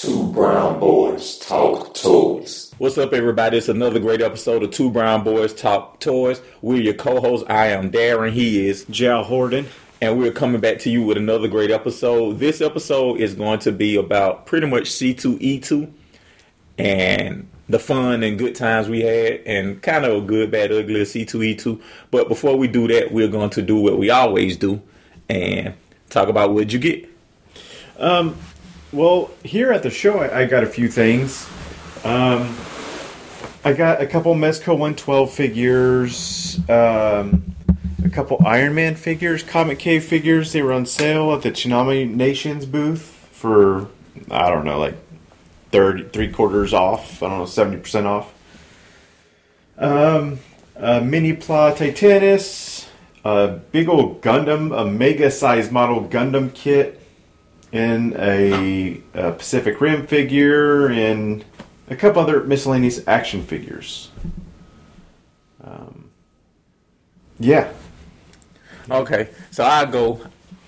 Two Brown Boys Talk Toys. What's up, everybody? It's another great episode of Two Brown Boys Talk Toys. We're your co-hosts. I am Darren. He is Jal Horden. and we're coming back to you with another great episode. This episode is going to be about pretty much C2E2 and the fun and good times we had, and kind of a good, bad, ugly C2E2. But before we do that, we're going to do what we always do and talk about what you get. Um, Well, here at the show, I, I got a few things. Um, I got a couple Mezco 112 figures, um, a couple Iron Man figures, Comicave figures. They were on sale at the Tamashii Nations booth for, I don't know, like 30, three quarters off. I don't know, 70% off. Um, a Mini Pla Titanus, a big old Gundam, a mega size model Gundam kit and a, a Pacific Rim figure, and a couple other miscellaneous action figures. Um, yeah, Okay, so I go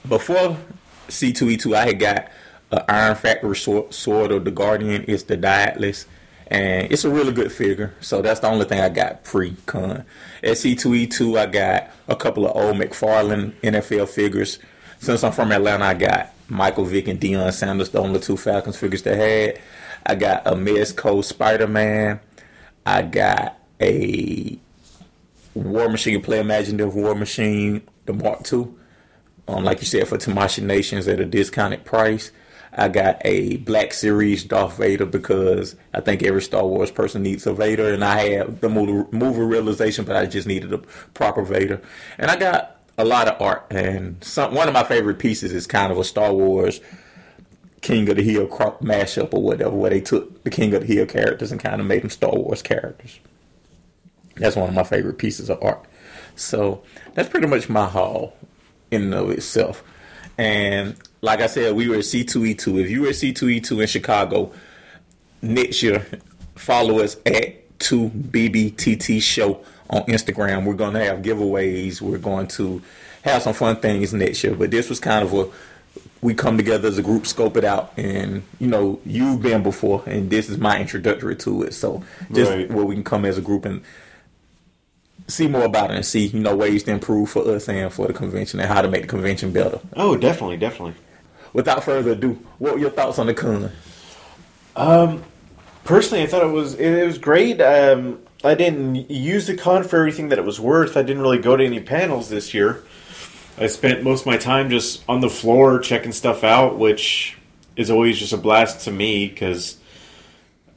before C2E2. I had got an Iron Factory sword, sword of the Guardian. It's the Diatlas, and it's a really good figure. So that's the only thing I got pre-con. At C2E2, I got a couple of old McFarlane NFL figures. Since I'm from Atlanta, I got Michael Vick and Deion Sanders, the only two Falcons figures they had. I got a Mezco Spider-Man. I got a War Machine, Play Imaginative War Machine, the Mark II. Um, like you said, for Tamashii Nations at a discounted price. I got a Black Series Darth Vader because I think every Star Wars person needs a Vader, and I had the movie realization, but I just needed a proper Vader. And I got a lot of art, and some one of my favorite pieces is kind of a Star Wars King of the Hill crop mashup or whatever, where they took the King of the Hill characters and kind of made them Star Wars characters. That's one of my favorite pieces of art. So that's pretty much my haul in and of itself. And like I said, we were at C2E2. If you were at C2E2 in Chicago next year, follow us at 2BBTT Show on Instagram. We're going to have giveaways. We're going to have some fun things next year. But this was kind of a we come together as a group, scope it out, and you know you've been before, and this is my introductory to it. So just Right. where we can come as a group and see more about it and see you know ways to improve for us and for the convention and how to make the convention better. oh, definitely, definitely. Without further ado, what were your thoughts on the con? Um, personally, I thought it was it, was great. Um, I didn't use the con for everything that it was worth. I didn't really go to any panels this year. I spent most of my time just on the floor checking stuff out, which is always just a blast to me because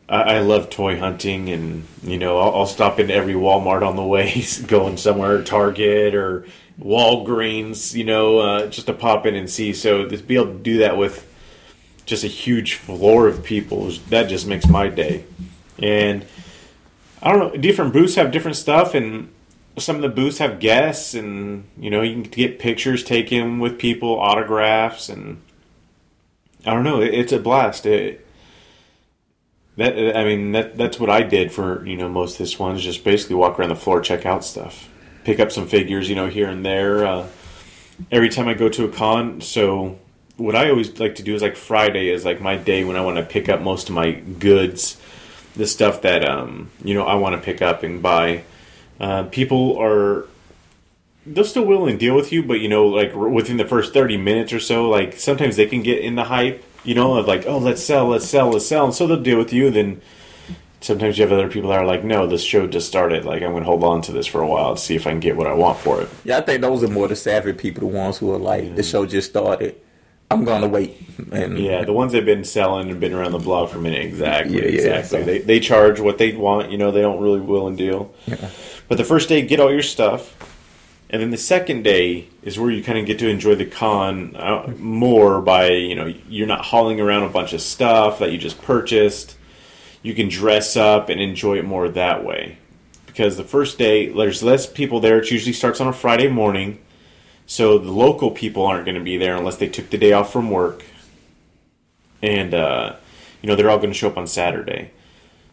I, I love toy hunting, and you know I'll, I'll stop in every Walmart on the way, going somewhere, Target or Walgreens, you know, uh, just to pop in and see. So to be able to do that with just a huge floor of people that just makes my day. And I don't know, different booths have different stuff, and some of the booths have guests, and you know you can get pictures taken with people, autographs, and I don't know, it, it's a blast. It, that I mean that that's what I did for you know most of this one is just basically walk around the floor, check out stuff, pick up some figures, you know here and there. Uh, every time I go to a con, so what I always like to do is like Friday is like my day when I want to pick up most of my goods, the stuff that um you know I want to pick up and buy. Uh, people are they'll still willing to deal with you, but you know like within the first thirty minutes or so, like sometimes they can get in the hype, you know, of like oh let's sell, let's sell, let's sell, and so they'll deal with you. Then sometimes you have other people that are like no, this show just started, like I'm going to hold on to this for a while to see if I can get what I want for it. Yeah, I think those are more the savvy people, the ones who are like the show just started. I'm gonna wait. And Yeah, the ones that've been selling and been around the block for a minute. Exactly, Yeah, yeah, exactly. so- They, they charge what they want. You know, they don't really will and deal. Yeah. But the first day, get all your stuff, and then the second day is where you kind of get to enjoy the con uh, more by you know you're not hauling around a bunch of stuff that you just purchased. You can dress up and enjoy it more that way. Because the first day, there's less people there. It usually starts on a Friday morning. So the local people aren't going to be there unless they took the day off from work. And, uh, you know, they're all going to show up on Saturday.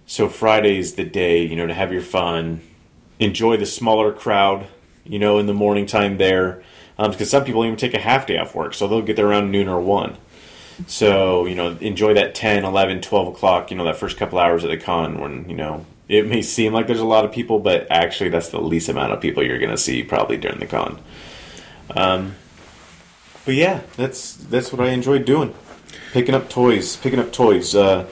So Friday's the day, you know, to have your fun, enjoy the smaller crowd, you know, in the morning time there. Um, because some people even take a half day off work, so they'll get there around noon or one. So, you know, enjoy that 10, 11, 12 o'clock, you know, that first couple hours at the con when, you know, it may seem like there's a lot of people, but actually that's the least amount of people you're going to see probably during the con. Um, but yeah, that's that's what I enjoyed doing. Picking up toys, picking up toys. Uh,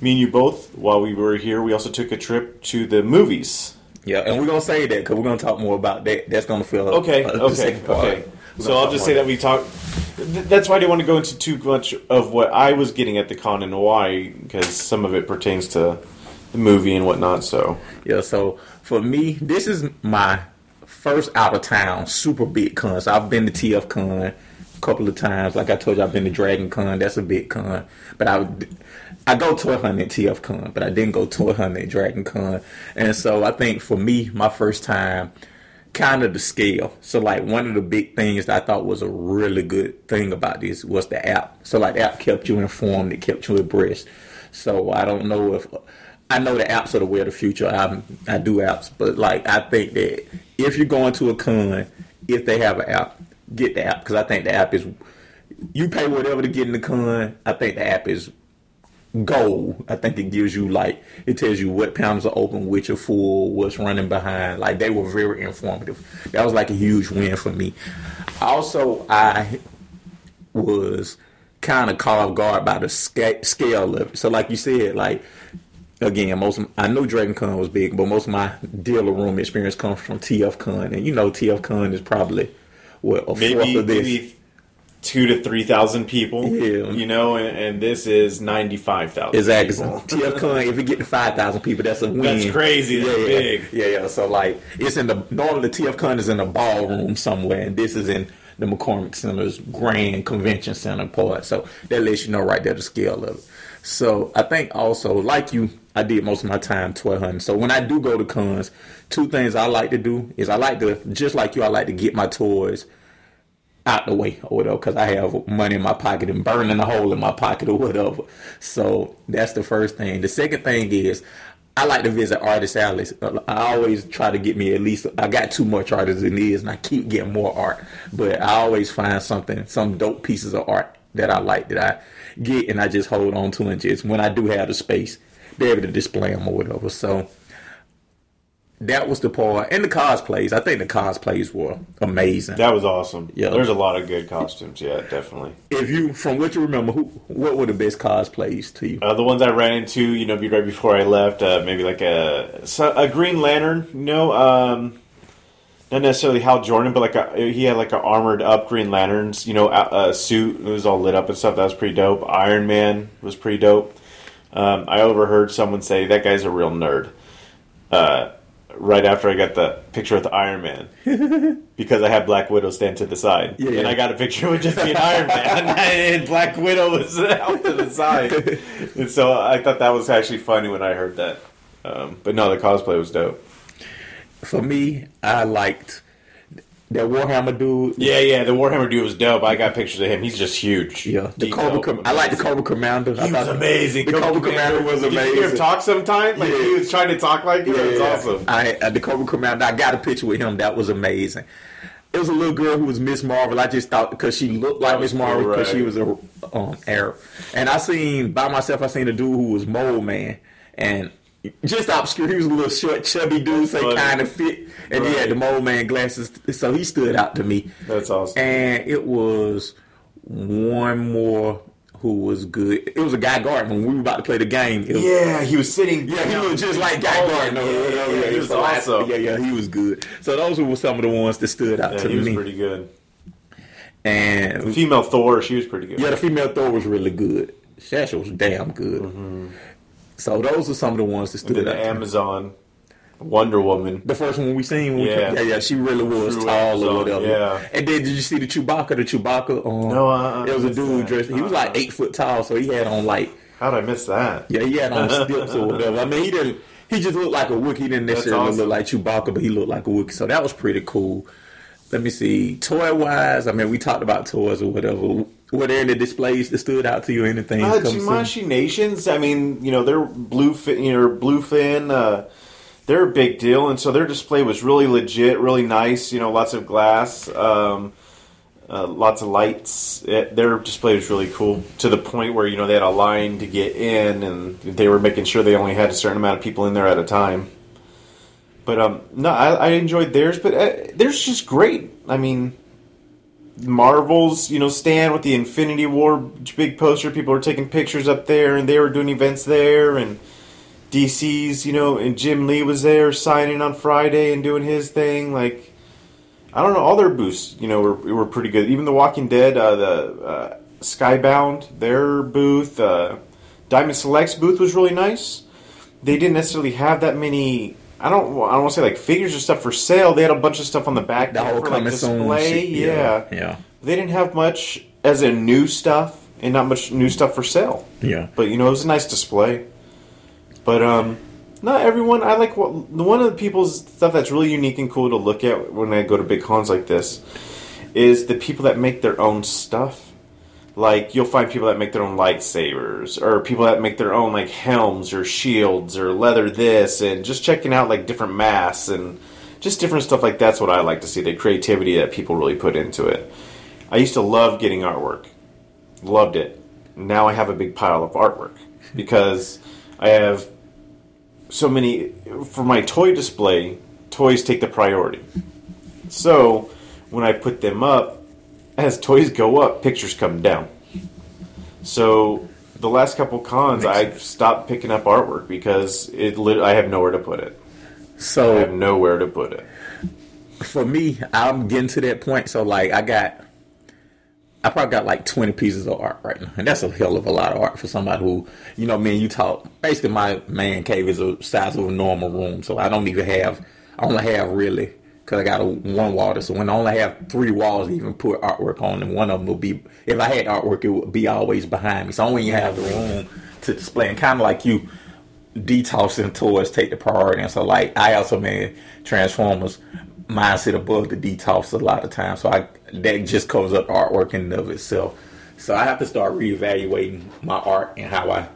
me and you both, while we were here, we also took a trip to the movies. Yeah, and we're gonna say that because we're gonna talk more about that. That's gonna feel Okay, uh, okay, okay. So I'll just say that we talked. th- That's why I didn't want to go into too much of what I was getting at the con and why, because some of it pertains to the movie and whatnot. So Yeah, so for me, this is my first out of town super big con. So I've been to TF Con a couple of times. Like I told you, I've been to Dragon Con. That's a big con. But I I go toy hunting at TF Con, but I didn't go toy hunting at Dragon Con. And so I think for me, my first time, kind of the scale. So like one of the big things that I thought was a really good thing about this was the app. So like the app kept you informed, it kept you abreast. So I don't know if I know the apps are the way of the future. I I do apps, but like I think that if you're going to a con, if they have an app, get the app because I think the app is you pay whatever to get in the con. I think the app is gold. I think it gives you like it tells you what pounds are open, which are full, what's running behind. Like they were very informative. That was like a huge win for me. Also, I was kind of caught off guard by the scale of it. So, like you said, like again, most of, I know Dragon Con was big, but most of my dealer room experience comes from TF Con, and you know TF Con is probably what a maybe of this. maybe two to three thousand people. Yeah. you know, and, and this is ninety five thousand. Exactly. So TF Con, if you get to five thousand people, that's a win. That's crazy. That's yeah, big. Yeah, yeah. So like, it's in the normally the TF Con is in a ballroom somewhere, and this is in the McCormick Center's Grand Convention Center part. So that lets you know right there the scale of it. So I think also, like you, I did most of my time toy hunting. So when I do go to cons, two things I like to do is I like to just like you, I like to get my toys out the way or whatever because I have money in my pocket and burning a hole in my pocket or whatever. So that's the first thing. The second thing is I like to visit artist alleys. I always try to get me at least. I got too much art as it is, and I keep getting more art. But I always find something, some dope pieces of art that I like that I get, and I just hold on to and just when I do have the space, be able to display them or whatever. So that was the part, and the cosplays. I think the cosplays were amazing. That was awesome. Yeah. there's a lot of good costumes. Yeah, definitely. if you, from what you remember, who, what were the best cosplays to you? Uh, the ones I ran into, you know, be right before I left, uh, maybe like a a Green Lantern. You know, um, not necessarily Hal Jordan, but like a, he had like an armored up Green Lanterns. You know, a, a suit. It was all lit up and stuff. That was pretty dope. Iron Man was pretty dope. Um, I overheard someone say that guy's a real nerd. Uh, right after I got the picture with the Iron Man, because I had Black Widow stand to the side, Yeah, and yeah. I got a picture with just being Iron Man, and Black Widow was out to the side. And so I thought that was actually funny when I heard that. Um, but no, the cosplay was dope. For me, I liked that Warhammer dude. Yeah, yeah, the Warhammer dude was dope. I got pictures of him. He's just huge. Yeah, the Cobra. Com- I like the Cobra Commander. I He was amazing. The Cobra Commander was Did you hear him talk sometime? Like Yeah. he was trying to talk like him. Yeah, it was awesome. I uh, the Cobra Commander. I got a picture with him. That was amazing. It was a little girl who was Miss Marvel. I just thought because she looked like Miss Marvel because she was a um, Arab. And I seen by myself. I seen a dude who was Mole Man and. Just obscure. He was a little short, chubby dude, so he kind of fit, and he had the mole man glasses, so he stood out to me. That's awesome. And it was one more who was good. It was a guy guard when we were about to play the game. Was, Yeah, he was sitting. yeah, he was just like Guy guard. Gardner. yeah, yeah, yeah, he was awesome. Yeah, yeah, he was good. So those were some of the ones that stood out Yeah, to he was pretty good. and Female Thor, she was pretty good. yeah, the female Thor was really good. Sasha was damn good. Mm-hmm. So those are some of the ones that And stood then out. the. Amazon, Wonder Woman. The first one we seen, when we Yeah. yeah, yeah, she really was True tall Amazon, or whatever. yeah. And then did you see the Chewbacca? The Chewbacca, um, No, uh-uh, it was a dude that. dressed. He was like eight foot tall, so he had on like How'd I miss that? Yeah, he had on stilts or whatever. I mean, he didn't. He just looked like a Wookiee. He didn't necessarily awesome. look like Chewbacca, but he looked like a Wookiee. So that was pretty cool. Let me see. Toy wise, I mean, we talked about toys or whatever. Were there any displays that stood out to you? Anything? Uh? Tamashii Nations. I mean, you know, they're bluefin. You know, bluefin. Uh, they're a big deal, and so their display was really legit, really nice. You know, lots of glass. Um, uh, lots of lights. It, their display was really cool to the point where you know they had a line to get in, and they were making sure they only had a certain amount of people in there at a time. But um, no, I, I enjoyed theirs. But uh, theirs just great. I mean, Marvel's you know stand with the Infinity War big poster. People were taking pictures up there, and they were doing events there, and DC's you know, and Jim Lee was there signing on Friday and doing his thing. Like, I don't know, all their booths you know were were pretty good. Even the Walking Dead, uh, the uh, Skybound, their booth, uh, Diamond Select's booth was really nice. They didn't necessarily have that many. I don't. I don't want to say like figures or stuff for sale. They had a bunch of stuff on the back The whole for like display. shit. yeah, yeah, they didn't have much as in new stuff and not much new stuff for sale. yeah. But you know, it was a nice display. But um, not everyone. I like what one of the people's stuff that's really unique and cool to look at when I go to big cons like this is the people that make their own stuff. Like you'll find people that make their own lightsabers, or people that make their own like helms or shields or leather this, and just checking out like different masks and just different stuff like that's what I like to see. The creativity that people really put into it. I used to love getting artwork, loved it. Now I have a big pile of artwork because I have so many for my toy display. Toys take the priority. So when I put them up, as toys go up, pictures come down. So the last couple cons, I stopped picking up artwork because it. Lit- I have nowhere to put it. So I have nowhere to put it. for me, I'm getting to that point. So like, I got, I probably got like 20 pieces of art right now, and that's a hell of a lot of art for somebody who, you know, me and you talk. Basically, my man cave is the size of a normal room, so I don't even have. I only have really because I got a one wall. So when I only have three walls, to even put artwork on, and one of them will be. If I had artwork, it would be always behind me. So I don't have the room to display. And kind of like you, detossing toys take the priority. And so, like, I also made Transformers. mindset above the detox a lot of times, so I that just covers up artwork in and of itself. So I have to start reevaluating my art and how I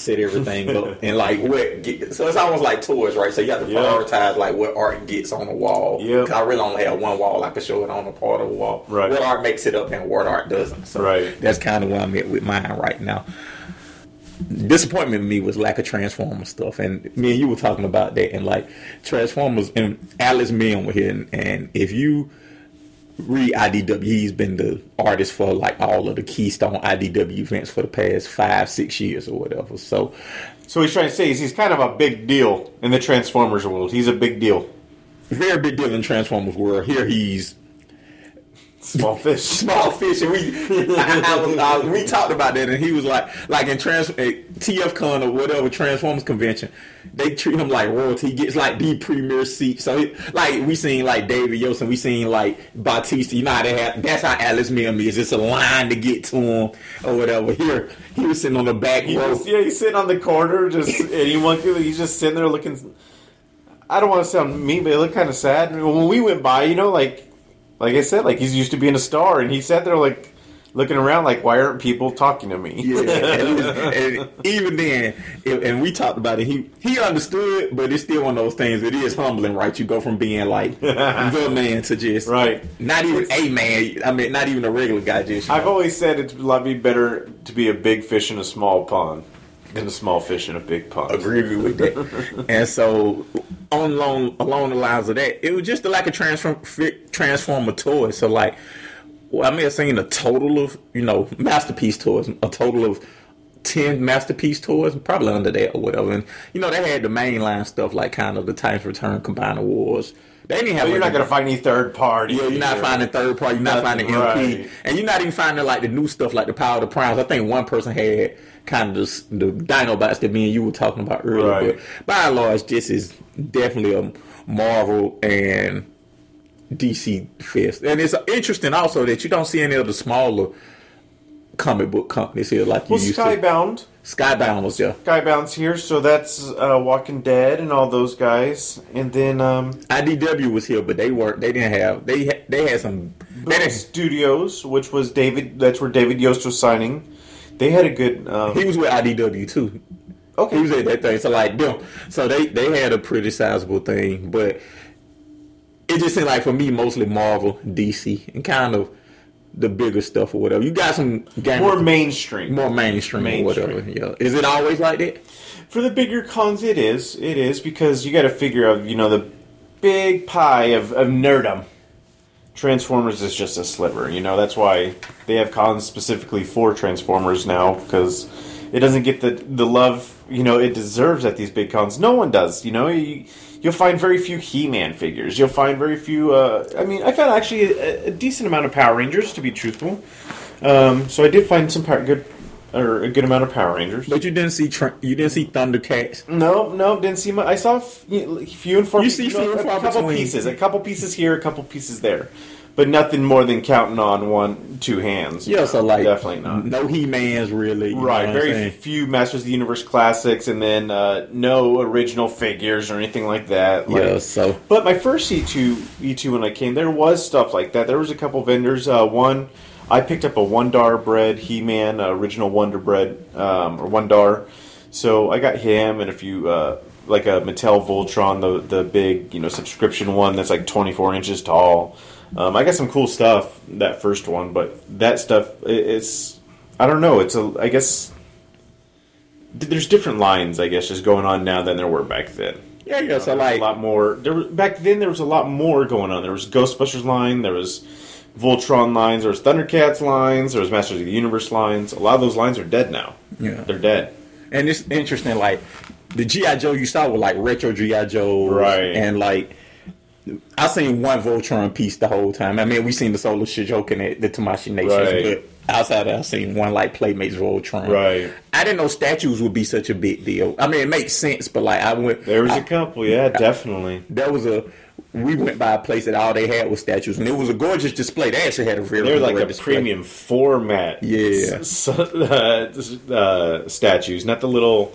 set everything up and like what. Get, so it's almost like toys, right? So you have to Yeah. prioritize like what art gets on the wall. Yep. 'Cause I really only have one wall. I can show it on a part of the wall. Right. What art makes it up and what art doesn't. So Right. that's kind of where I'm at with mine right now disappointment in me was lack of Transformer stuff, and me and you were talking about that, and like Transformers and Alex Milne were here, and, and if you read IDW, he's been the artist for like all of the Keystone IDW events for the past five, six years or whatever. So So he's trying to say is he's kind of a big deal in the Transformers world. He's a big deal. very big deal in Transformers world. Here he's Small fish. small fish, and we I, I I, we talked about that, and he was like, like in trans eh, TF Con or whatever Transformers convention, they treat him like royalty. He gets like the premier seat. So, he, like we seen like David Yost, and we seen like Batista. You know how they have. That's how Alex Milne is. It's a line to get to him or whatever. Here, he was sitting on the back He row. just, yeah, he's sitting on the corner, just anyone could. He's just sitting there looking. I don't want to sound mean, but it looked kind of sad. When we went by, you know, like, like I said, like he's used to being a star, and he sat there like looking around, like, why aren't people talking to me? Yeah, and, was- and even then, it, and we talked about it. He he understood, but it's still one of those things. It is humbling, right? You go from being like the man to just Right. not even a man. I mean, not even a regular guy. Just I've know. always said it's a lot be better to be a big fish in a small pond than a small fish in a big pond. agree with that. and so, on along along the lines of that, it was just like a transform transformer toys. So like, well, I may have seen a total of you know masterpiece toys, a total of. 10 masterpiece toys, probably under that or whatever. And, you know, they had the mainline stuff like kind of the Titans Return Combiner Wars. They didn't have you're like not going to find any third party. yeah, you're not finding third party. You're not finding MP, and you're not even finding like the new stuff like the Power of the Primes. I think one person had kind of the, the Dinobots that me and you were talking about earlier. Right. But by and large, this is definitely a Marvel and DC fest, and it's interesting also that you don't see any of the smaller comic book companies here like you Well, used to. Skybound. Skybound was there. Skybound's here, so that's uh, Walking Dead and all those guys. And then um, IDW was here, but they weren't. They didn't have. They had, they had some. Boom Studios, which was David. That's where David Yost was signing. They had a good. Um, he was with IDW too. okay, He was at that thing. So like them. So they they had a pretty sizable thing, but it just seemed like for me mostly Marvel, DC, and kind of the bigger stuff or whatever. You got some More mainstream. more mainstream, or whatever. Yeah, is it always like that? For the bigger cons, it is. It is because you got to figure out, you know, the big pie of, of nerdum. Transformers is just a sliver. You know, that's why they have cons specifically for Transformers now because it doesn't get the the love you know it deserves at these big cons. No one does. You know, you, you'll find very few He-Man figures. You'll find very few. Uh, I mean, I found actually a, a decent amount of Power Rangers to be truthful. Um, so I did find some power, good or a good amount of Power Rangers. But you didn't see Tr- you didn't see Thundercats. No, no, didn't see much. I saw f- few and far. You see few and a couple between. pieces, a couple pieces here, a couple pieces there, but nothing more than counting on one, two hands. Yeah, so like definitely not. No He Man's really. Right, very few Masters of the Universe classics, and then uh, no original figures or anything like that. Like, Yeah, so But my first E two E two when I came, there was stuff like that. There was a couple vendors. Uh, one, I picked up a Wonder Bread He Man uh, original Wonder Bread um, or one dar. So I got him and a few uh, like a Mattel Voltron, the the big you know subscription one that's like twenty four inches tall. Um, I got some cool stuff that first one, but that stuff it, it's I don't know. It's a I guess there's different lines I guess just going on now than there were back then yeah. So there's like a lot more. There back then, there was a lot more going on. There was Ghostbusters line, there was Voltron lines, there was Thundercats lines, there was Masters of the Universe lines. A lot of those lines are dead now. Yeah. they're dead. And it's interesting, like the GI Joe you saw were like retro GI Joe, Right. And like I seen one Voltron piece the whole time. I mean, we seen the Soul of Chogokin at the Tamashii Nations, Right. but outside of that, I seen one like Playmates Voltron. Right. I didn't know statues would be such a big deal. I mean, it makes sense, but like I went, There was I- a couple, yeah, definitely. there was a. We went by a place that all they had was statues, and it was a gorgeous display. They actually had a very They're like great a display. premium format, Yeah. s- uh, uh, statues, not the little,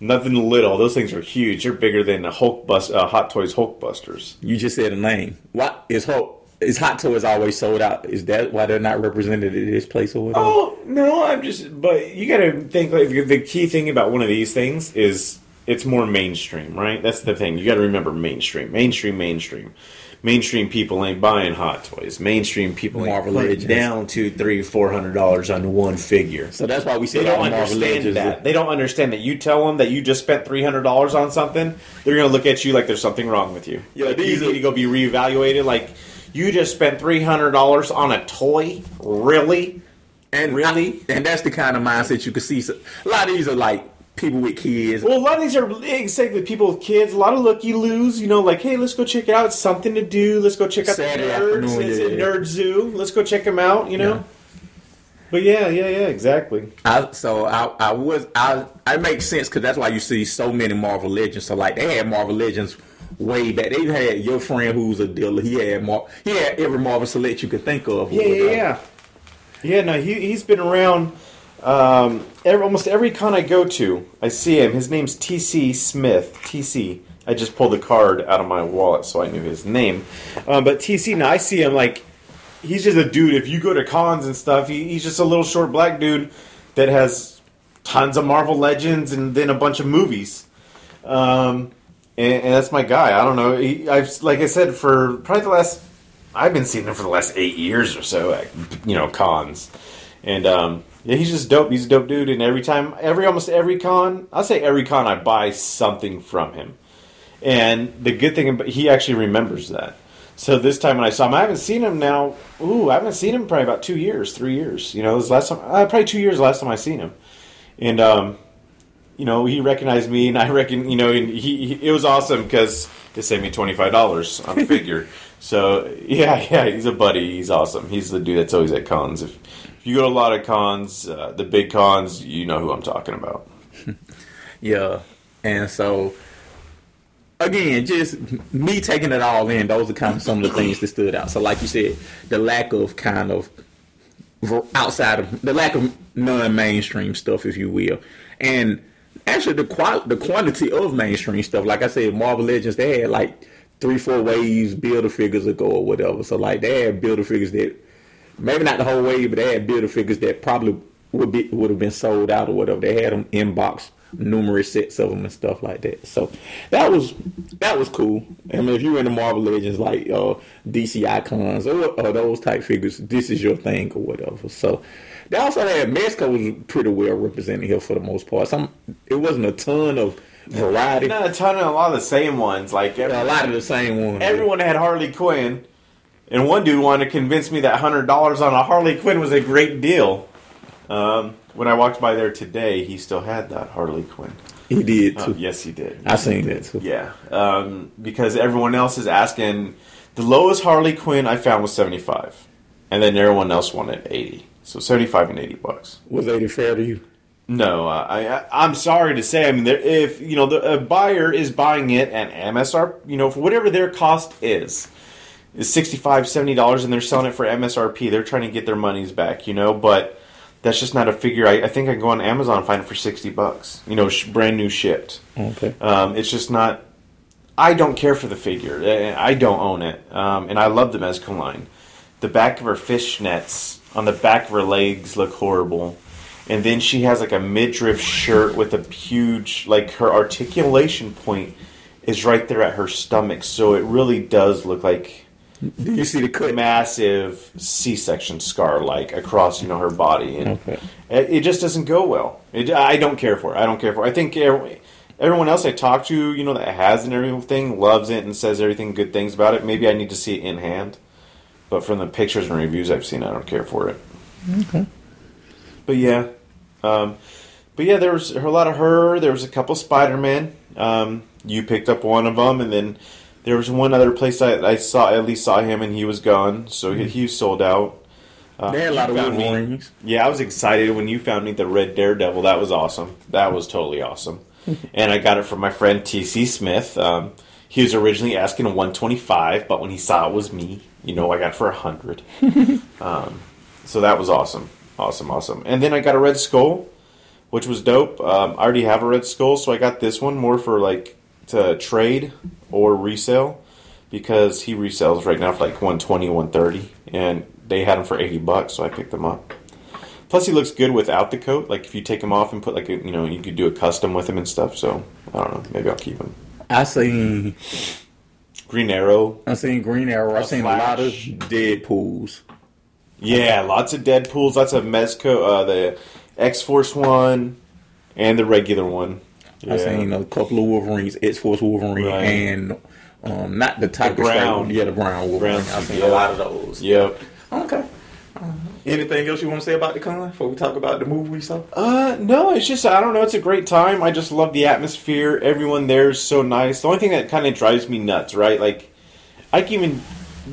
nothing little. Those things are huge. They're bigger than a Hulk bust, uh, Hot Toys Hulk Busters. You just said a name. What is Hulk? Is Hot Toys always sold out? Is that why they're not represented at this place or whatever? Oh no, I'm just. But you got to think like the key thing about one of these things is it's more mainstream, right? That's the thing. You got to remember mainstream, mainstream, mainstream. Mainstream people ain't buying hot toys. Mainstream people ain't Marvel putting Legends. down two, three, four hundred dollars on one figure. So that's why we say They don't understand that. They don't understand that. You tell them that you just spent three hundred dollars on something, they're gonna look at you like there's something wrong with you. Yeah, like these you need to go be reevaluated. Like you just spent three hundred dollars on a toy, really? and Really? I- and that's the kind of mindset you can see. So, a lot of these are like people with kids. Well, a lot of these are exactly people with kids. A lot of looky loos, you know, like, hey, let's go check it out. It's something to do. Let's go check out Saturday the nerds. It's yeah. a nerd zoo. Let's go check them out. You know. Yeah. But yeah, yeah, yeah, exactly. I, so I, I was I I make sense because that's why you see so many Marvel Legends. So like they had Marvel Legends way back. They had your friend who's a dealer. He had Mar- he had every Marvel Select you could think of. Yeah, yeah, yeah. Yeah, no, he he's been around. Um, every, almost every con I go to, I see him. His name's TC Smith. TC. I just pulled the card out of my wallet so I knew his name. Um, but TC, now I see him like he's just a dude. If you go to cons and stuff, he, he's just a little short black dude that has tons of Marvel Legends and then a bunch of movies. Um, and, and that's my guy. I don't know. He, I've like I said for probably the last. I've been seeing him for the last eight years or so at you know cons, and um, yeah, he's just dope. He's a dope dude. And every time, every almost every con, I'll say every con, I buy something from him. And the good thing, about he actually remembers that. So this time when I saw him, I haven't seen him now. Ooh, I haven't seen him probably about two years, three years. You know, this last time, uh, probably two years. Last time I seen him, and um, you know, he recognized me, and I reckon, you know, and he, he it was awesome because they saved me twenty five dollars on a figure. so yeah, yeah, he's a buddy. He's awesome. He's the dude that's always at cons. If you go to a lot of cons, uh, the big cons, you know who I'm talking about. Yeah, and so again, just me taking it all in. Those are kind of some of the things that stood out. So, like you said, the lack of kind of outside of the lack of non-mainstream stuff, if you will, and actually the qual- the quantity of mainstream stuff. Like I said, Marvel Legends they had like three, four waves builder figures ago or whatever. So like they had builder figures that maybe not the whole wave, but they had builder figures that probably would be would have been sold out or whatever. They had them in box numerous sets of them and stuff like that. So that was that was cool. I mean, if you're into Marvel Legends like uh, DC icons or, or those type figures, this is your thing or whatever. So they also had Mezco was pretty well represented here for the most part. Some it wasn't a ton of variety. Not a ton of a lot of the same ones. Like every, A lot of the same ones. everyone had Harley Quinn, and one dude wanted to convince me that hundred dollars on a Harley Quinn was a great deal. Um, when I walked by there today, he still had that Harley Quinn. he did Uh, too. yes, he did. I seen that too. Yeah, um, because everyone else is asking. The lowest Harley Quinn I found was seventy five, and then everyone else wanted eighty. So seventy five and eighty bucks. Was eighty fair to you? No, uh, I, I I'm sorry to say. I mean, there, if you know the a buyer is buying it at MSR, you know, for whatever their cost is, is 65 70 dollars, and they're selling it for MSRP. They're trying to get their monies back, you know. But that's just not a figure. I, I think I can go on Amazon and find it for sixty bucks. You know, sh- brand new shipped. Okay. Um, it's just not. I don't care for the figure. I don't own it, um, and I love the Mezco line. The back of her fishnets on the back of her legs look horrible, and then she has like a midriff shirt with a huge like her articulation point is right there at her stomach, so it really does look like you see the cut? massive C-section scar like across you know her body, and Okay. it, it just doesn't go well. It, I don't care for it. I don't care for it. I think every, everyone else I talk to, you know, that has and everything loves it and says everything good things about it. Maybe I need to see it in hand, but from the pictures and reviews I've seen, I don't care for it. Okay. But yeah, um, but yeah, there was a lot of her. There was a couple Spider Man. Um, you picked up one of them, and then there was one other place I, I saw. At least saw him, and he was gone. So he, he sold out. Uh, They had a lot of you found me- Yeah, I was excited when you found me the Red Daredevil. That was awesome. That was totally awesome. and I got it from my friend TC Smith. Um, he was originally asking 125, but when he saw it was me, you know, I got it for 100. um, so that was awesome. Awesome, awesome. And then I got a Red Skull, which was dope. Um, I already have a Red Skull, so I got this one more for like to trade or resell because he resells right now for like 120, 130, and they had them for 80 bucks, so I picked them up. Plus, he looks good without the coat. Like if you take him off and put like a, you know, you could do a custom with him and stuff. So I don't know. Maybe I'll keep him. I seen Green Arrow. I seen Green Arrow. I seen a lot of Flash. Deadpool's. Yeah, lots of Deadpool's, lots of Mezco, uh, the X Force one, and the regular one. I seen a couple of Wolverines, X Force Wolverine, Right. and um, not the Tiger brown. Stripe one, yeah, the brown Wolverine. Brown I seen suit, a lot of those. Yep. Okay. Uh, anything else you want to say about the con before we talk about the movie we saw? Uh, no, it's just I don't know. It's a great time. I just love the atmosphere. Everyone there is so nice. The only thing that kind of drives me nuts, right? Like, I can even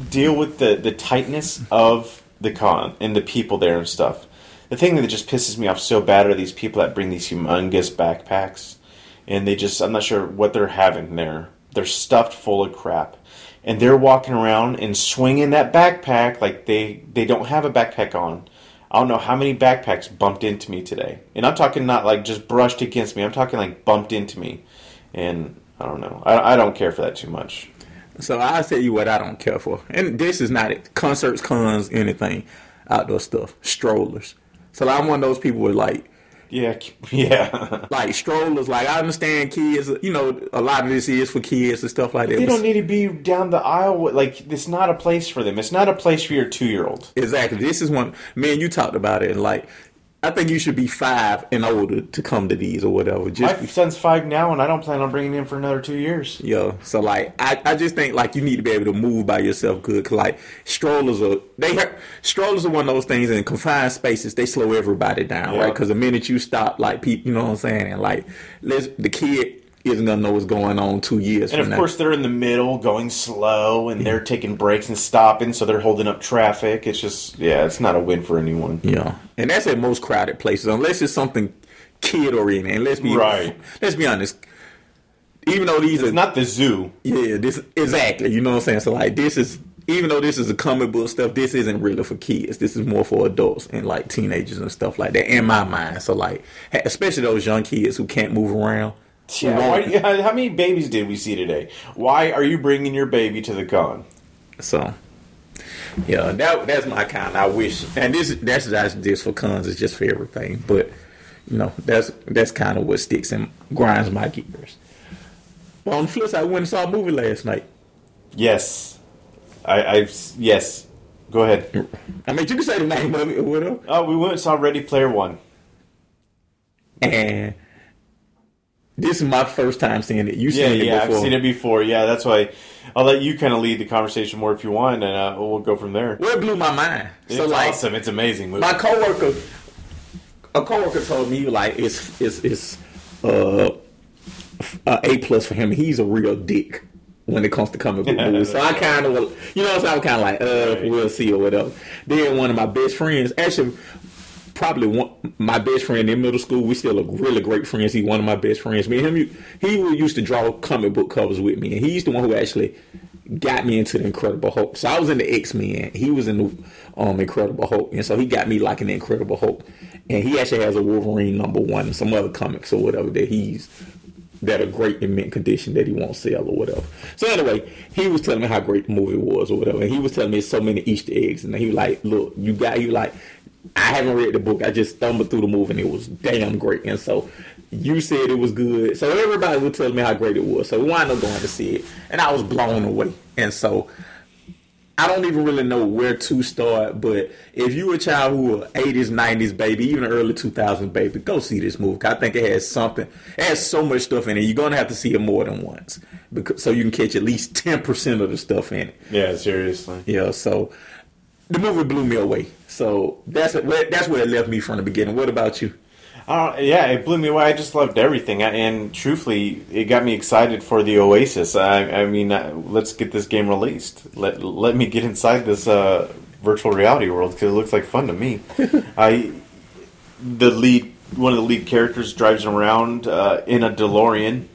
deal with the the tightness of the con and the people there and stuff. The thing that just pisses me off so bad are these people that bring these humongous backpacks, and they just I'm not sure what they're having there. They're stuffed full of crap. And they're walking around and swinging that backpack like they, they don't have a backpack on. I don't know how many backpacks bumped into me today. And I'm talking not like just brushed against me. I'm talking like bumped into me. And I don't know. I, I don't care for that too much. So I'll tell you what I don't care for. And this is not it. Concerts, cons, anything. Outdoor stuff. Strollers. So I'm one of those people with like Yeah, yeah. like strollers, like I understand kids you know, a lot of this is for kids and stuff like that. they don't need to be down the aisle. Like it's not a place for them. It's not a place for your two year old. Exactly. This is one. Man, you talked about it. And like, I think you should be five and older to come to these or whatever. Just My son's five now, and I don't plan on bringing him for another two years. yo. So like, I, I just think like you need to be able to move by yourself good. Cause like strollers are they strollers are one of those things in confined spaces. They slow everybody down, Yeah. right? Because the minute you stop, like people, you know what I'm saying, and like, let's the kid isn't gonna know what's going on two years And from of now. course, they're in the middle, going slow, and they're taking breaks and stopping, so they're holding up traffic. It's just, yeah, it's not a win for anyone. Yeah, and that's at most crowded places, unless it's something kid oriented. And let's be Right. Let's be honest. Even though these It's are not the zoo. yeah, this exactly. You know what I'm saying? So like, this is even though this is a comic book stuff, this isn't really for kids. This is more for adults and like teenagers and stuff like that. In my mind, so like, especially those young kids who can't move around. Who Yeah, why, yeah, how many babies did we see today? Why are you bringing your baby to the con? So, yeah, that that's my kind. I wish, and this that's that's just for cons. It's just for everything. But you know, that's that's kind of what sticks and grinds my gears. But on the flip side, I went and saw a movie last night. Yes, I, I've yes. Go ahead. I mean, you can say the name of it or whatever. Oh, we went and saw Ready Player One. And this is my first time seeing it. You Yeah, seen it yeah, before? I've seen it before. Yeah, that's why I'll let you kind of lead the conversation more if you want, and uh, we'll go from there. Well, it blew my mind. It's so like, awesome. It's amazing. Movie. my coworker, a coworker told me like it's it's it's uh, uh a plus for him. He's a real dick when it comes to comic book movies. So I kind of, you know, so I'm kind of like, uh, Right. we'll see or whatever. Then one of my best friends, actually, probably one my best friend in middle school. We still are really great friends. He's one of my best friends. Me and him, he used to draw comic book covers with me, and he's the one who actually got me into the Incredible Hulk. So I was in the X Men. He was in the um, Incredible Hulk, and so he got me liking the Incredible Hulk. And he actually has a Wolverine number one and some other comics or whatever that he's that are great in mint condition that he won't sell or whatever. So anyway, he was telling me how great the movie was or whatever. And he was telling me so many Easter eggs, and he was like, "Look, you got you like." I haven't read the book. I just stumbled through the movie and it was damn great. And so you said it was good. So everybody was telling me how great it was. So we wound up going to see it. And I was blown away. And so I don't even really know where to start, but if you a child who are 80s, 90s baby, even early 2000s baby, go see this movie. I think it has something. It has so much stuff in it. You're gonna have to see it more than once, because so you can catch at least 10% of the stuff in it. yeah, seriously. Yeah, so the movie blew me away. So that's where that's where it left me from the beginning. What about you? Uh, yeah, it blew me away. I just loved everything, I- and truthfully, it got me excited for the Oasis. I, I mean, uh, let's get this game released. Let let me get inside this uh, virtual reality world because it looks like fun to me. I the lead one of the lead characters drives around uh, in a DeLorean,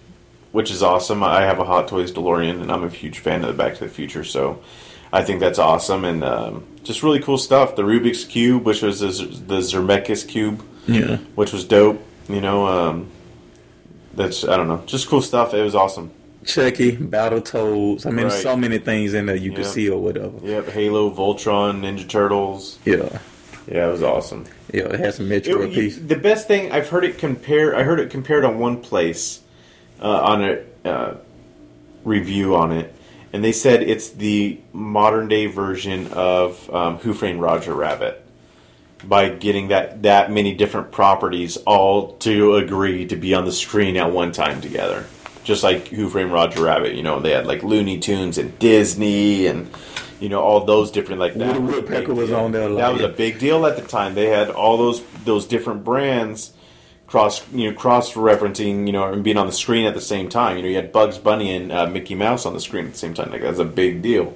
which is awesome. I have a Hot Toys DeLorean, and I'm a huge fan of the Back to the Future, so I think that's awesome and um, just really cool stuff. The Rubik's cube, which was the, Z- the Zemeckis cube Yeah. which was dope. You know, um, that's I don't know, just cool stuff. It was awesome. Chucky, Battletoads. I mean, Right. so many things in there you could see or whatever. Yep, Halo, Voltron, Ninja Turtles. Yeah. Yeah, it was awesome. Yeah, it has some Metro piece. the best thing I've heard it compared. I heard it compared on one place uh, on a uh, review on it, and they said it's the modern day version of um, Who Framed Roger Rabbit by getting that that many different properties all to agree to be on the screen at one time together. Just like Who Framed Roger Rabbit, you know, they had like Looney Tunes and Disney and you know all those different like that. Was Woodpecker big was deal. on there, That was a big deal at the time. They had all those those different brands cross you know cross referencing you know and being on the screen at the same time. You know, you had Bugs Bunny and uh, Mickey Mouse on the screen at the same time. Like that's a big deal.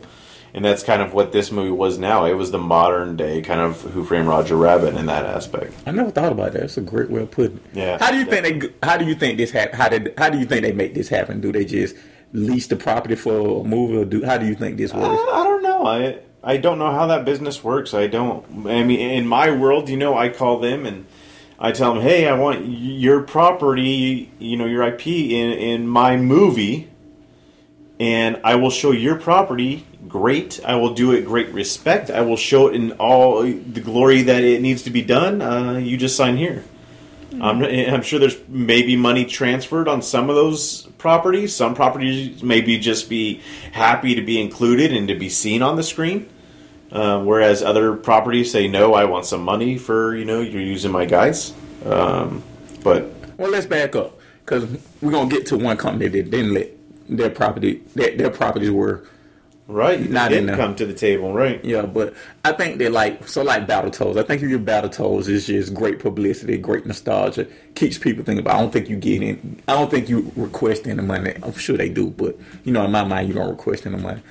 And that's kind of what this movie was now. It was the modern day kind of Who Framed Roger Rabbit in that aspect. I never thought about that. It's a great way of putting it. Yeah. How do you think they? How do you think this hap- How did? How do you think they make this happen? Do they just lease the property for a movie, or do? How do you think this Uh, works? I don't know. I I don't know how that business works. I don't. I mean, in my world, you know, I call them and I tell them, "Hey, I want your property, you know, your IP in in my movie, and I will show your property great. I will do it great respect. I will show it in all the glory that it needs to be done. Uh, you just sign here." I'm, I'm sure there's maybe money transferred on some of those properties. Some properties maybe just be happy to be included and to be seen on the screen. Uh, whereas other properties say, no, I want some money for, you know, you're using my guys. Um, but Well, let's back up because we're gonna get to one company that didn't let their property their, their properties were right, you Not in didn't there. come to the table, right? yeah, but I think they like so like Battletoads. I think if your Battletoads is just great publicity, great nostalgia, keeps people thinking about. I don't think you get in. I don't think you request any money. I'm sure they do, but you know, in my mind, you don't request any money.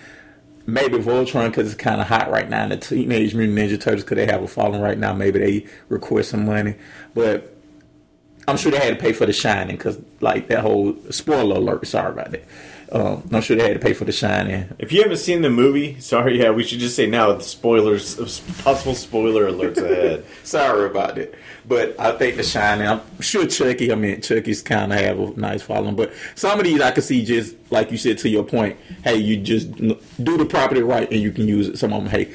Maybe Voltron because it's kind of hot right now. And the Teenage Mutant Ninja Turtles because they have a following right now. Maybe they request some money, but I'm sure they had to pay for The Shining because, like, that whole spoiler alert. Sorry about that. Um, I'm sure they had to pay for The Shining. If you haven't seen the movie, sorry, yeah, we should just say now the spoilers, possible spoiler alerts ahead. Sorry about that. But I think The Shining. I'm sure Chucky. I mean, Chucky's kind of have a nice following, but some of these I could see just like you said to your point. Hey, you just do the property right, and you can use it. Some of them, hey,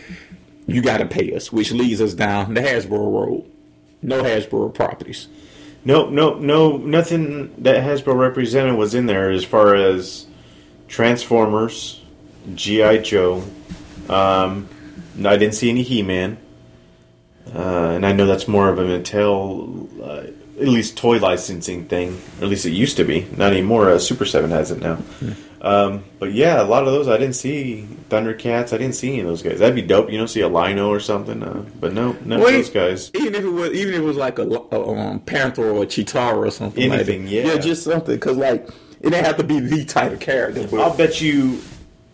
you got to pay us, which leads us down the Hasbro road. No Hasbro properties. No, no, no, nothing that Hasbro represented was in there as far as Transformers, GI Joe. Um, no, I didn't see any He Man, uh, and I know that's more of a Mattel, uh, at least toy licensing thing. Or at least it used to be. Not anymore. Uh, Super Seven has it now. Um, but yeah, a lot of those I didn't see. Thundercats, I didn't see any of those guys. That'd be dope. You know, see a Lion-O or something. Uh, but no, none Well, of those guys. Even if it was, even if it was like a, a um, panther or a cheetah or something. Anything, like yeah. yeah, just something. Because like it didn't have to be the type of character. But I'll bet you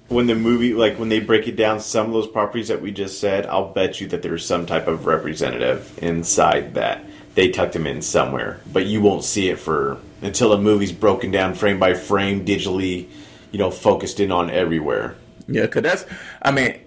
when the movie, like when they break it down, some of those properties that we just said, I'll bet you that there's some type of representative inside that. They tucked them in somewhere, but you won't see it for until the movie's broken down frame by frame, digitally, you know, focused in on everywhere. Yeah, because that's, I mean,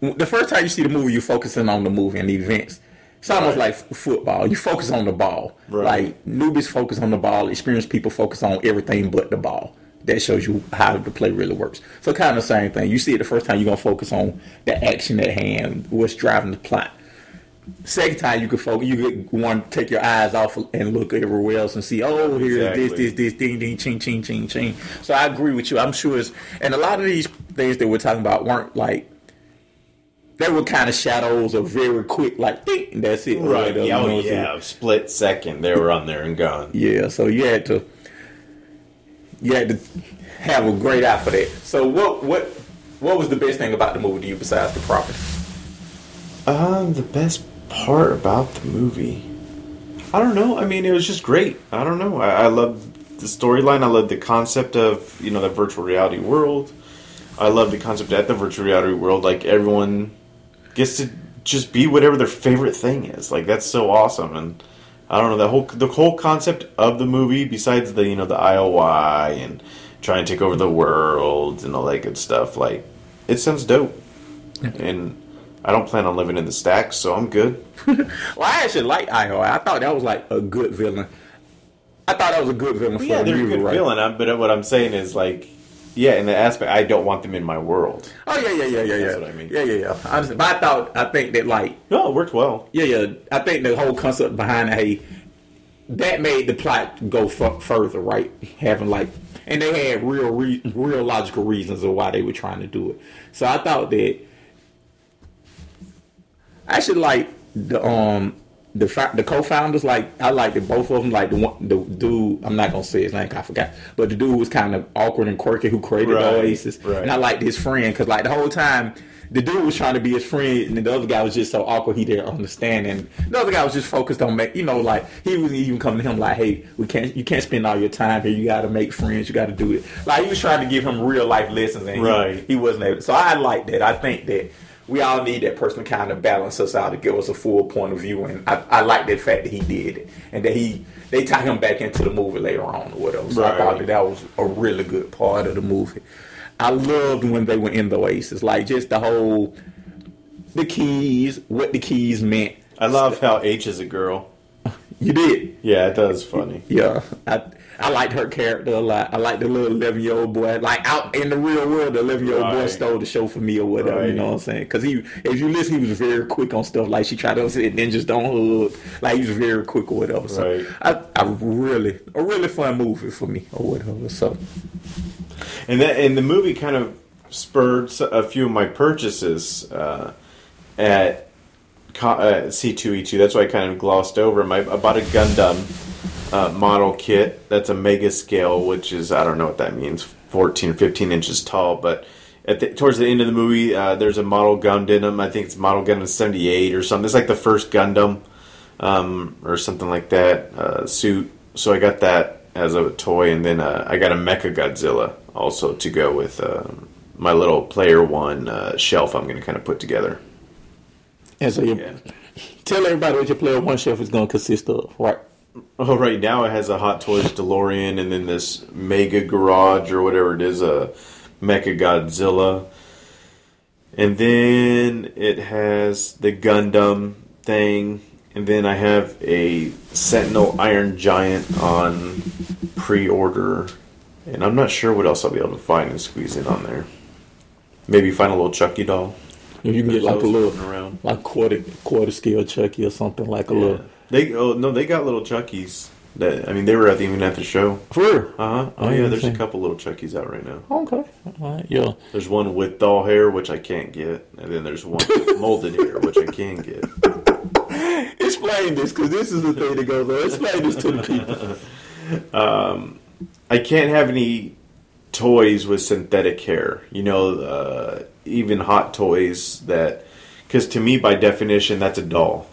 the first time you see the movie, you're focusing on the movie and the events. It's almost Right. like f- football. You focus on the ball. Right. Like newbies focus on the ball. Experienced people focus on everything but the ball. That shows you how the play really works. So kind of the same thing. You see it the first time, you're gonna focus on the action at hand, what's driving the plot. Second time you can focus, you could want to take your eyes off and look everywhere else and see, oh, here's Exactly. this, this, this, ding, ding, ching, ching, ching, ching. So I agree with you. I'm sure it's, and a lot of these things that we're talking about weren't like, they were kind of shadows of very quick, like, ding, that's it. Right. Yeah, oh, yeah. Split second, they were on there and gone. yeah, so you had to, you had to have a great eye for that. So what, what, what was the best thing about the movie to you besides the property? Um, the best part about the movie, I don't know. I mean, it was just great. I don't know. I, I love the storyline. I love the concept of you know the virtual reality world. I love the concept at the virtual reality world. Like everyone gets to just be whatever their favorite thing is. Like that's so awesome. And I don't know the whole the whole concept of the movie. Besides the you know the IOI and trying to take over the world and all that good stuff. Like it sounds dope. And I don't plan on living in the stacks, so I'm good. Well, I actually like IOI. I thought that was like a good villain. I thought that was a good villain for yeah, the they're a good right? villain. I'm- But what I'm saying is like, yeah, in the aspect, I don't want them in my world. Oh yeah, yeah, yeah, yeah, yeah. That's what I mean. Yeah, yeah, yeah. I understand. But I thought, I think that like, No, it worked well. yeah, yeah. I think the whole concept behind it, hey, that made the plot go f- further, right? Having like, and they had real, re- real logical reasons of why they were trying to do it. So I thought that I should like the um the the co-founders like I liked it both of them like the one the dude I'm not gonna say his name I forgot but the dude was kind of awkward and quirky who created Right, Oasis right. and I liked his friend because like the whole time the dude was trying to be his friend and the other guy was just so awkward he didn't understand and the other guy was just focused on make you know like he was even coming to him like hey we can't you can't spend all your time here you got to make friends you got to do it like he was trying to give him real life lessons and Right. he wasn't able. So I like that. I think that we all need that person to kind of balance us out to give us a full point of view. And I, I like that fact that he did it and that he they tie him back into the movie later on or whatever. So I thought that that was a really good part of the movie. I loved when they were in the Oasis, like just the whole the keys, what the keys meant. I love how Aech is a girl. You did. Yeah, that was funny. Yeah, I I liked her character a lot. I like the little eleven year old boy. Like out in the real world, the eleven year old boy stole the show for me or whatever. You know what I'm saying? Because he, if you listen, he was very quick on stuff. Like she tried to say just don't hug. Like he was very quick or whatever. So Right. I, I really a really fun movie for me or whatever. So And that and the movie kind of spurred a few of my purchases uh, at uh, C2E2. That's why I kind of glossed over them. I, I bought a Gundam uh, model kit. That's a mega scale, which is I don't know what that means, 14 or 15 inches tall. But at the, towards the end of the movie, uh, there's a model Gundam. I think it's model Gundam 78 or something. It's like the first Gundam um, or something like that uh, suit. So I got that as a toy, and then uh, I got a Mecha Godzilla also to go with um my little Player One uh, shelf. I'm going to kind of put together. and so you Yeah. tell everybody what your player one shelf is going to consist of, right? Oh, right now it has a Hot Toys DeLorean, and then this Mega Garage or whatever it is, a Mecha Godzilla, and then it has the Gundam thing, and then I have a Sentinel Iron Giant on pre-order, and I'm not sure what else I'll be able to find and squeeze in on there. Maybe find a little Chucky doll. If you can get like a little around. like quarter quarter scale Chucky or something like a Yeah. little They oh no, they got little Chuckies. That I mean, they were at the, even at the show. For? Uh huh. Oh Oh, yeah, there's a couple little Chuckies out right now. Okay. All right. Yeah. There's one with doll hair, which I can't get, and then there's one with molded hair, which I can get. Explain this, because this is the thing that goes on. Explain this to the people. I can't have any toys with synthetic hair. You know, uh, even hot toys that, because to me, by definition, that's a doll.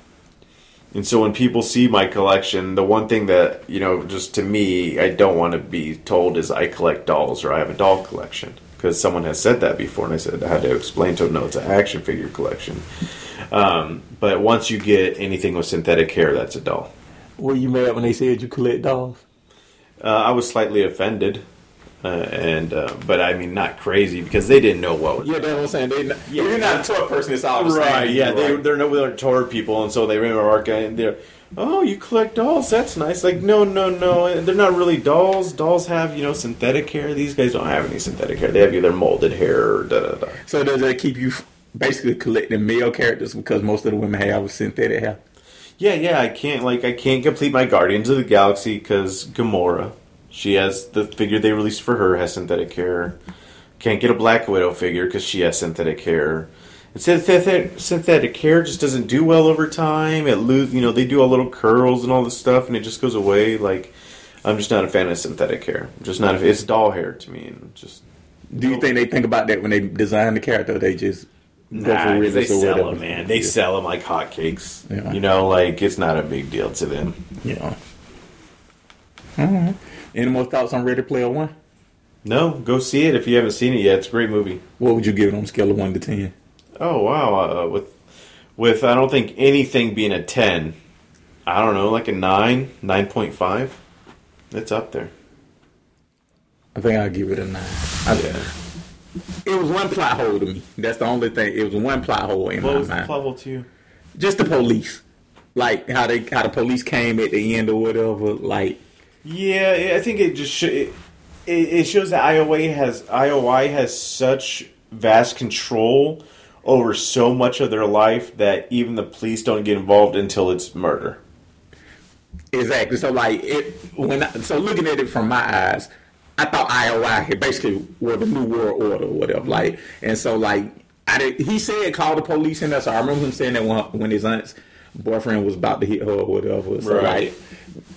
And so when people see my collection, the one thing that, you know, just to me, I don't want to be told is I collect dolls or I have a doll collection. Because someone has said that before, and I said I had to explain to them, no, it's an action figure collection. Um, but once you get anything with synthetic hair, that's a doll. Were you mad when they said you collect dolls? Uh, I was slightly offended, uh, and uh, but I mean not crazy because they didn't know what. Was Yeah, that's what I'm saying. They, not, Yeah. you're not a toy person. It's all the right? Yeah, they Right. they're no they're tour people, and so they remark and they're. Oh, you collect dolls? That's nice. Like, no, no, no. They're not really dolls. Dolls have, you know, synthetic hair. These guys don't have any synthetic hair. They have either molded hair or da da da. So does that keep you basically collecting male characters because most of the women have synthetic hair? Yeah, yeah. I can't like I can't complete my Guardians of the Galaxy because Gamora, she has the figure they released for her has synthetic hair. Can't get a Black Widow figure because she has synthetic hair. And synthetic synthetic hair just doesn't do well over time. It lose, you know, they do all little curls and all this stuff, and it just goes away. Like, I'm just not a fan of synthetic hair. I'm just not. A, it's doll hair to me, and just Do you think they think about that when they design the character? They just go Nah, for 'cause reasons they sell whatever? them, man. They sell them like hotcakes. Yeah. You know, like it's not a big deal to them. Yeah. All right. Any more thoughts on Ready Player One? No, go see it if you haven't seen it yet. It's a great movie. What would you give it on a scale of one to ten? Oh wow! Uh, with with I don't think anything being a ten. I don't know, like a nine, nine point five. It's up there. I think I'll give it a nine. I, Yeah. It was one plot hole to me. That's the only thing. It was one plot hole in What my was the mind. plot hole to you? Just the police, like how they how the police came at the end or whatever. Like Yeah, I think it just sh- it, it shows that IOA has IOI has such vast control over so much of their life that even the police don't get involved until it's murder. Exactly. So like it when I, so looking at it from my eyes, I thought IOI had basically were the new world order or whatever. Like and so like I did, he said call the police and that's So I remember him saying that when, when his aunt's boyfriend was about to hit her or whatever. So Right. like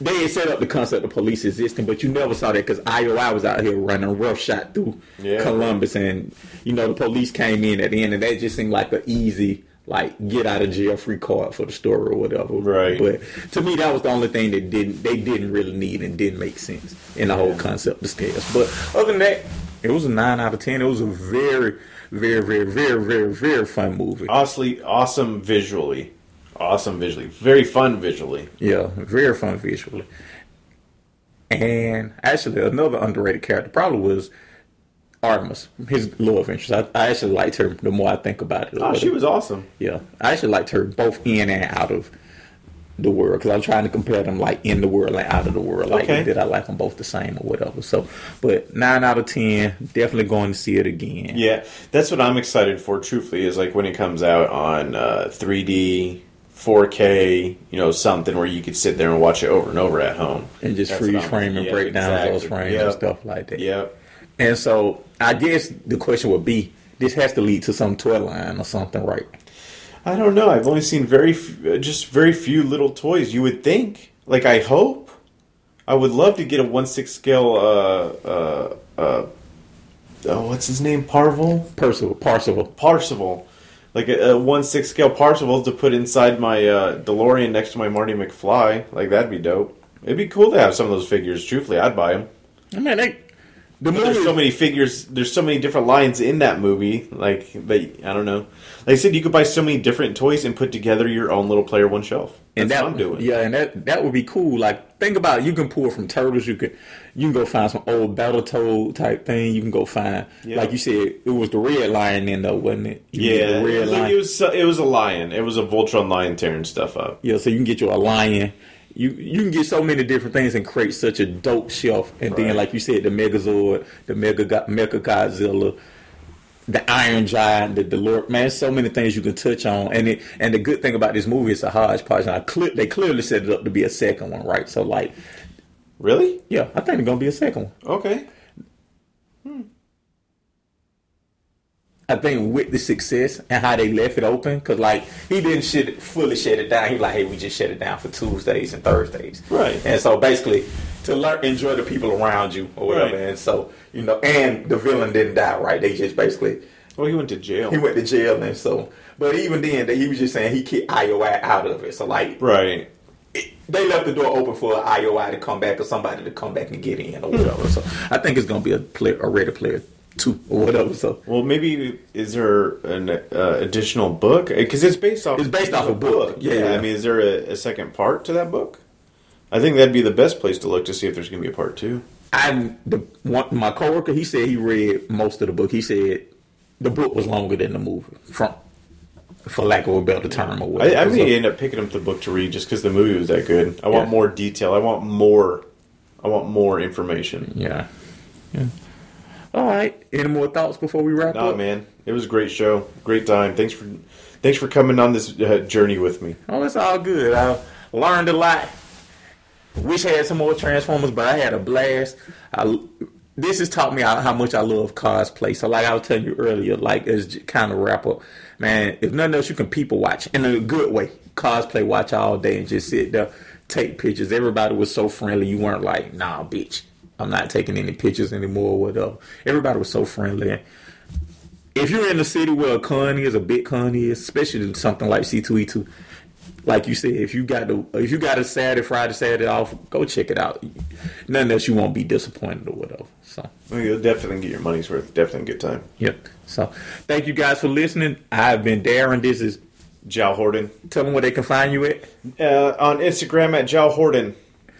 they had set up the concept of police existing, but you never saw that because IOI was out here running roughshod through Yeah. Columbus, and you know the police came in at the end, and that just seemed like an easy like get out of jail free card for the story or whatever. Right. But to me, that was the only thing that didn't they didn't really need and didn't make sense in the whole concept of scales. But other than that, it was a nine out of ten. It was a very, very, very, very, very, very fun movie. Honestly, awesome visually, awesome visually, very fun visually. Yeah, very fun visually. And actually, another underrated character probably was Artemis, his love interest. I, I actually liked her the more I think about it. Oh, she was awesome. Yeah, I actually liked her both in and out of the world because I'm trying to compare them like in the world and out of the world. Like, Okay. did I like them both the same or whatever? So, but nine out of ten, definitely going to see it again. Yeah, that's what I'm excited for. Truthfully, is like when it comes out on uh, 3D, 4K, you know, something where you could sit there and watch it over and over at home and just That's freeze frame and yeah, break down those frames Yep. and stuff like that. Yep. And so, I guess the question would be: This has to lead to some toy line or something, right? I don't know. I've only seen very, f- just very few little toys. You would think, like, I hope, I would love to get a one six scale. Uh, uh, uh, oh, what's his name? Parvel. Percival, Parcival. Parzival, like a, a one six scale Parzival to put inside my uh, DeLorean next to my Marty McFly. Like that'd be dope. It'd be cool to have some of those figures. Truthfully, I'd buy them. I mean, they, the But there's so many figures. There's so many different lines in that movie. Like they, I don't know. Like I said, you could buy so many different toys and put together your own little player one shelf. That's and that what I'm doing. yeah, and that that would be cool. Like, think about it. you can pull from turtles. You could you can go find some old Battletoad type thing. You can go find Yeah. like you said, it was the red lion in though, wasn't it? You Yeah, the it red was, lion. it was it was a lion. It was a Voltron lion tearing stuff up. yeah, so you can get you a lion. You you can get so many different things and create such a dope shelf. And Right. then, like you said, the Megazord, the Mega Mecha Godzilla. The Iron Giant, the Lord, man, so many things you can touch on, and it and the good thing about this movie is a hodgepodge. Now, cle- they clearly set it up to be a second one, right? So, like, Really? yeah, I think it's gonna be a second one. Okay. Hmm. I think with the success and how they left it open, because like he didn't shit fully shut it down. He was like, hey, we just shut it down for Tuesdays and Thursdays, Right. And so basically, to learn, enjoy the people around you or whatever. Right. And so you know, and the villain didn't die, right? They just basically Well, he went to jail. he went to jail, and so. But even then, he was just saying he kicked IOI out of it. So like, right. it, they left the door open for IOI to come back or somebody to come back and get in or whatever. so I think it's gonna be a player, a ready player two or whatever. So. Well, maybe is there an uh, additional book? Because it's based off. It's based off a book, yeah. I mean, is there a, a second part to that book? I think that'd be the best place to look to see if there's going to be a part two. I the one my coworker he said he read most of the book. He said the book was longer than the movie, from for lack of a better term or I, whatever. I may So, end up picking up the book to read just because the movie was that good. I want Yeah. more detail. I want more. I want more information. yeah, yeah. All right. Any more thoughts before we wrap Nah, up? man, it was a great show, great time. Thanks for, thanks for coming on this uh, journey with me. Oh, it's all good. I learned a lot. Wish I had some more Transformers, but I had a blast. I, this has taught me how, how much I love cosplay. So, like I was telling you earlier, like as kind of wrap up, man. If nothing else, you can people watch in a good way. Cosplay watch all day and just sit there, take pictures. Everybody was so friendly. You weren't like, nah, bitch, I'm not taking any pictures anymore. Or whatever. Everybody was so friendly. If you're in the city where a con is, a big con is, especially something like C2E2, like you said, if you got the if you got a Saturday, Friday, Saturday off, go check it out. Nothing else, you won't be disappointed or whatever. So, Well, you'll definitely get your money's worth. Definitely a good time. yep. So, thank you guys for listening. I've been Darren. This is Jal Horden tell them where they can find you at. uh, on Instagram at Jal Horden.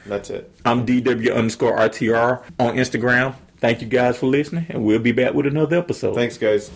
That's it. I'm DW underscore RTR on Instagram. Thank you guys for listening, and we'll be back with another episode. Thanks, guys.